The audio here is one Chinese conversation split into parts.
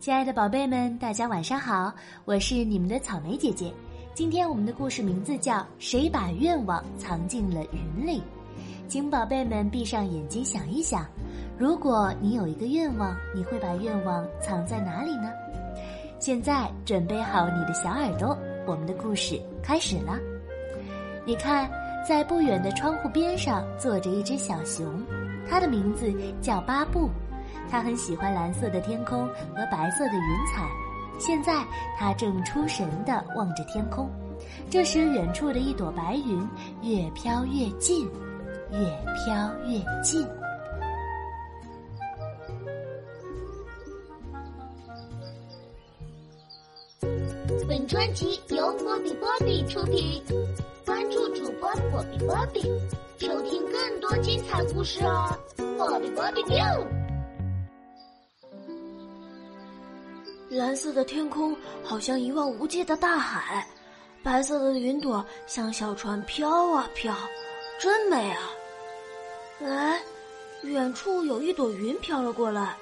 亲爱的宝贝们，大家晚上好！我是你们的草莓姐姐。今天我们的故事名字叫《谁把愿望藏进了云里》。请宝贝们闭上眼睛想一想，如果你有一个愿望，你会把愿望藏在哪里呢？现在准备好你的小耳朵，我们的故事开始了。你看，在不远的窗户边上坐着一只小熊，它的名字叫巴布。他很喜欢蓝色的天空和白色的云彩，现在他正出神地望着天空。这时，远处的一朵白云越飘越近，越飘越近。本专辑由波比波比出品，关注主播波比波比，收听更多精彩故事哦！波比波比 Q。蓝色的天空好像一望无际的大海，白色的云朵像小船飘啊飘，真美啊！哎，远处有一朵云飘了过来，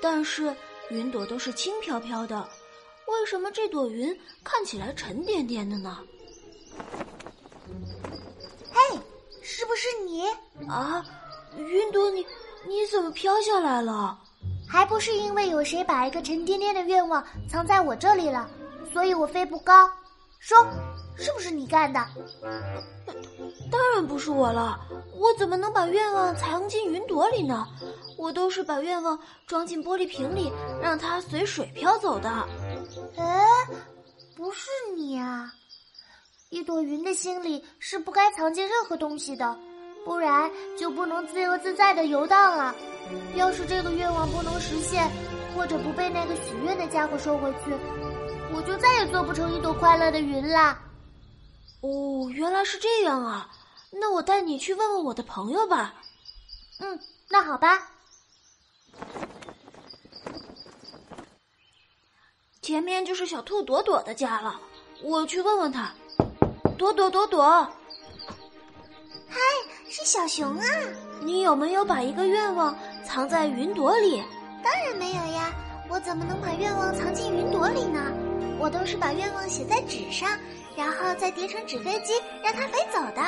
但是云朵都是轻飘飘的，为什么这朵云看起来沉甸甸的呢？嘿，是不是你啊？云朵，你你怎么飘下来了？还不是因为有谁把一个沉甸甸的愿望藏在我这里了，所以我飞不高。说，是不是你干的？当然不是我了，我怎么能把愿望藏进云朵里呢？我都是把愿望装进玻璃瓶里，让它随水飘走的。哎，不是你啊！一朵云的心里是不该藏进任何东西的。不然就不能自由自在的游荡了。要是这个愿望不能实现，或者不被那个许愿的家伙收回去，我就再也做不成一朵快乐的云啦。哦，原来是这样啊！那我带你去问问我的朋友吧。嗯，那好吧。前面就是小兔朵朵的家了，我去问问他。朵朵朵朵。是小熊啊！你有没有把一个愿望藏在云朵里？当然没有呀！我怎么能把愿望藏进云朵里呢？我都是把愿望写在纸上，然后再叠成纸飞机，让它飞走的。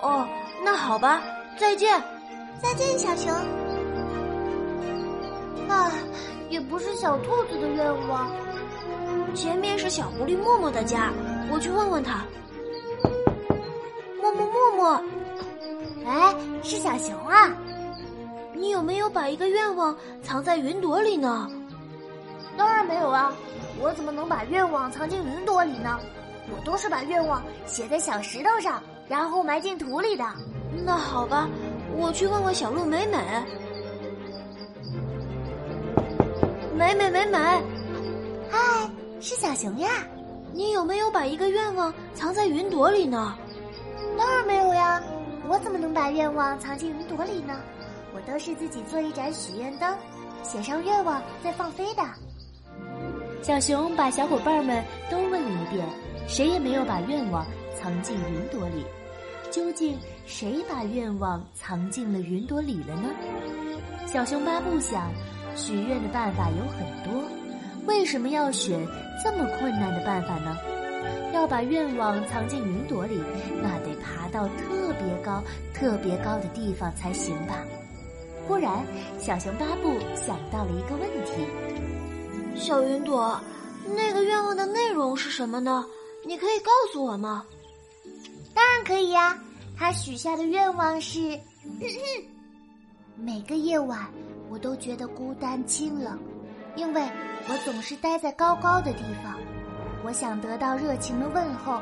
哦，那好吧，再见，再见，小熊。啊，也不是小兔子的愿望。前面是小狐狸默默的家，我去问问他。默默默默。哎，是小熊啊！你有没有把一个愿望藏在云朵里呢？当然没有啊！我怎么能把愿望藏进云朵里呢？我都是把愿望写在小石头上，然后埋进土里的。那好吧，我去问问小鹿美美。美美美美，嗨，是小熊呀！你有没有把一个愿望藏在云朵里呢？当然没有呀！把愿望藏进云朵里呢？我都是自己做一盏许愿灯，写上愿望再放飞的。小熊把小伙伴们都问了一遍，谁也没有把愿望藏进云朵里。究竟谁把愿望藏进了云朵里了呢？小熊巴布想，许愿的办法有很多，为什么要选这么困难的办法呢？要把愿望藏进云朵里，那得爬到特别高、特别高的地方才行吧？忽然，小熊巴布想到了一个问题：“小云朵，那个愿望的内容是什么呢？你可以告诉我吗？”“当然可以呀！他许下的愿望是：每个夜晚我都觉得孤单清冷，因为我总是待在高高的地方。”我想得到热情的问候，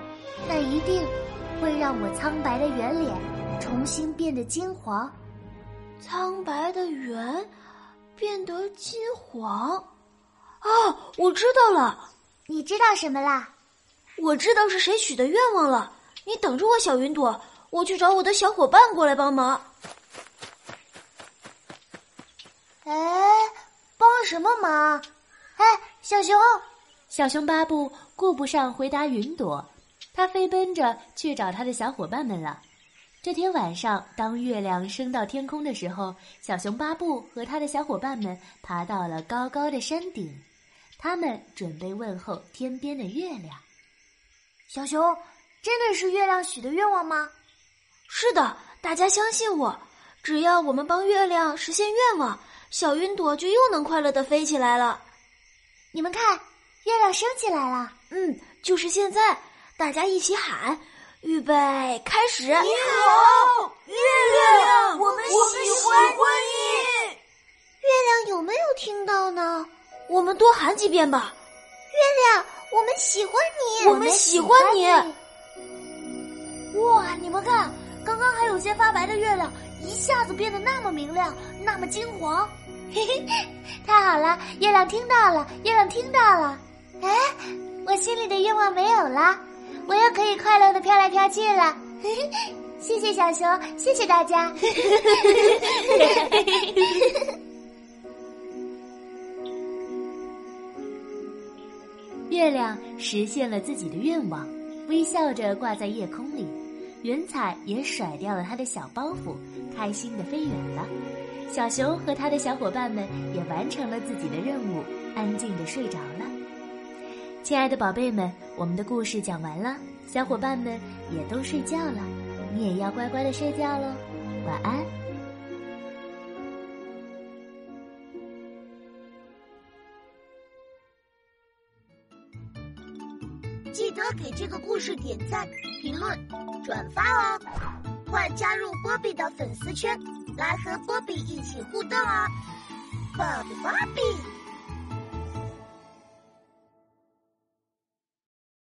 那一定会让我苍白的圆脸重新变得金黄。苍白的圆变得金黄，啊！我知道了，你知道什么啦？我知道是谁许的愿望了。你等着我，小云朵，我去找我的小伙伴过来帮忙。哎，帮什么忙？哎，小熊。小熊巴布顾不上回答云朵，他飞奔着去找他的小伙伴们了。这天晚上，当月亮升到天空的时候，小熊巴布和他的小伙伴们爬到了高高的山顶。他们准备问候天边的月亮。小熊，真的是月亮许的愿望吗？是的，大家相信我，只要我们帮月亮实现愿望，小云朵就又能快乐的飞起来了。你们看，月亮升起来了。嗯，就是现在，大家一起喊，预备，开始！你好，月亮，我们喜欢你。月亮有没有听到呢？我们多喊几遍吧。月亮，我们喜欢你，我们喜欢你。哇，你们看，刚刚还有些发白的月亮，一下子变得那么明亮，那么金黄。嘿嘿，太好了，月亮听到了，月亮听到了。哎，我心里的愿望没有了，我又可以快乐的飘来飘去了。谢谢小熊，谢谢大家。月亮实现了自己的愿望，微笑着挂在夜空里。云彩也甩掉了他的小包袱，开心的飞远了。小熊和他的小伙伴们也完成了自己的任务，安静的睡着了。亲爱的宝贝们，我们的故事讲完了，小伙伴们也都睡觉了，你也要乖乖的睡觉喽，晚安。记得给这个故事点赞、评论、转发哦！快加入波比的粉丝圈！来和波比一起互动啊！波比波比。